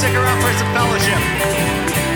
stick around for some fellowship.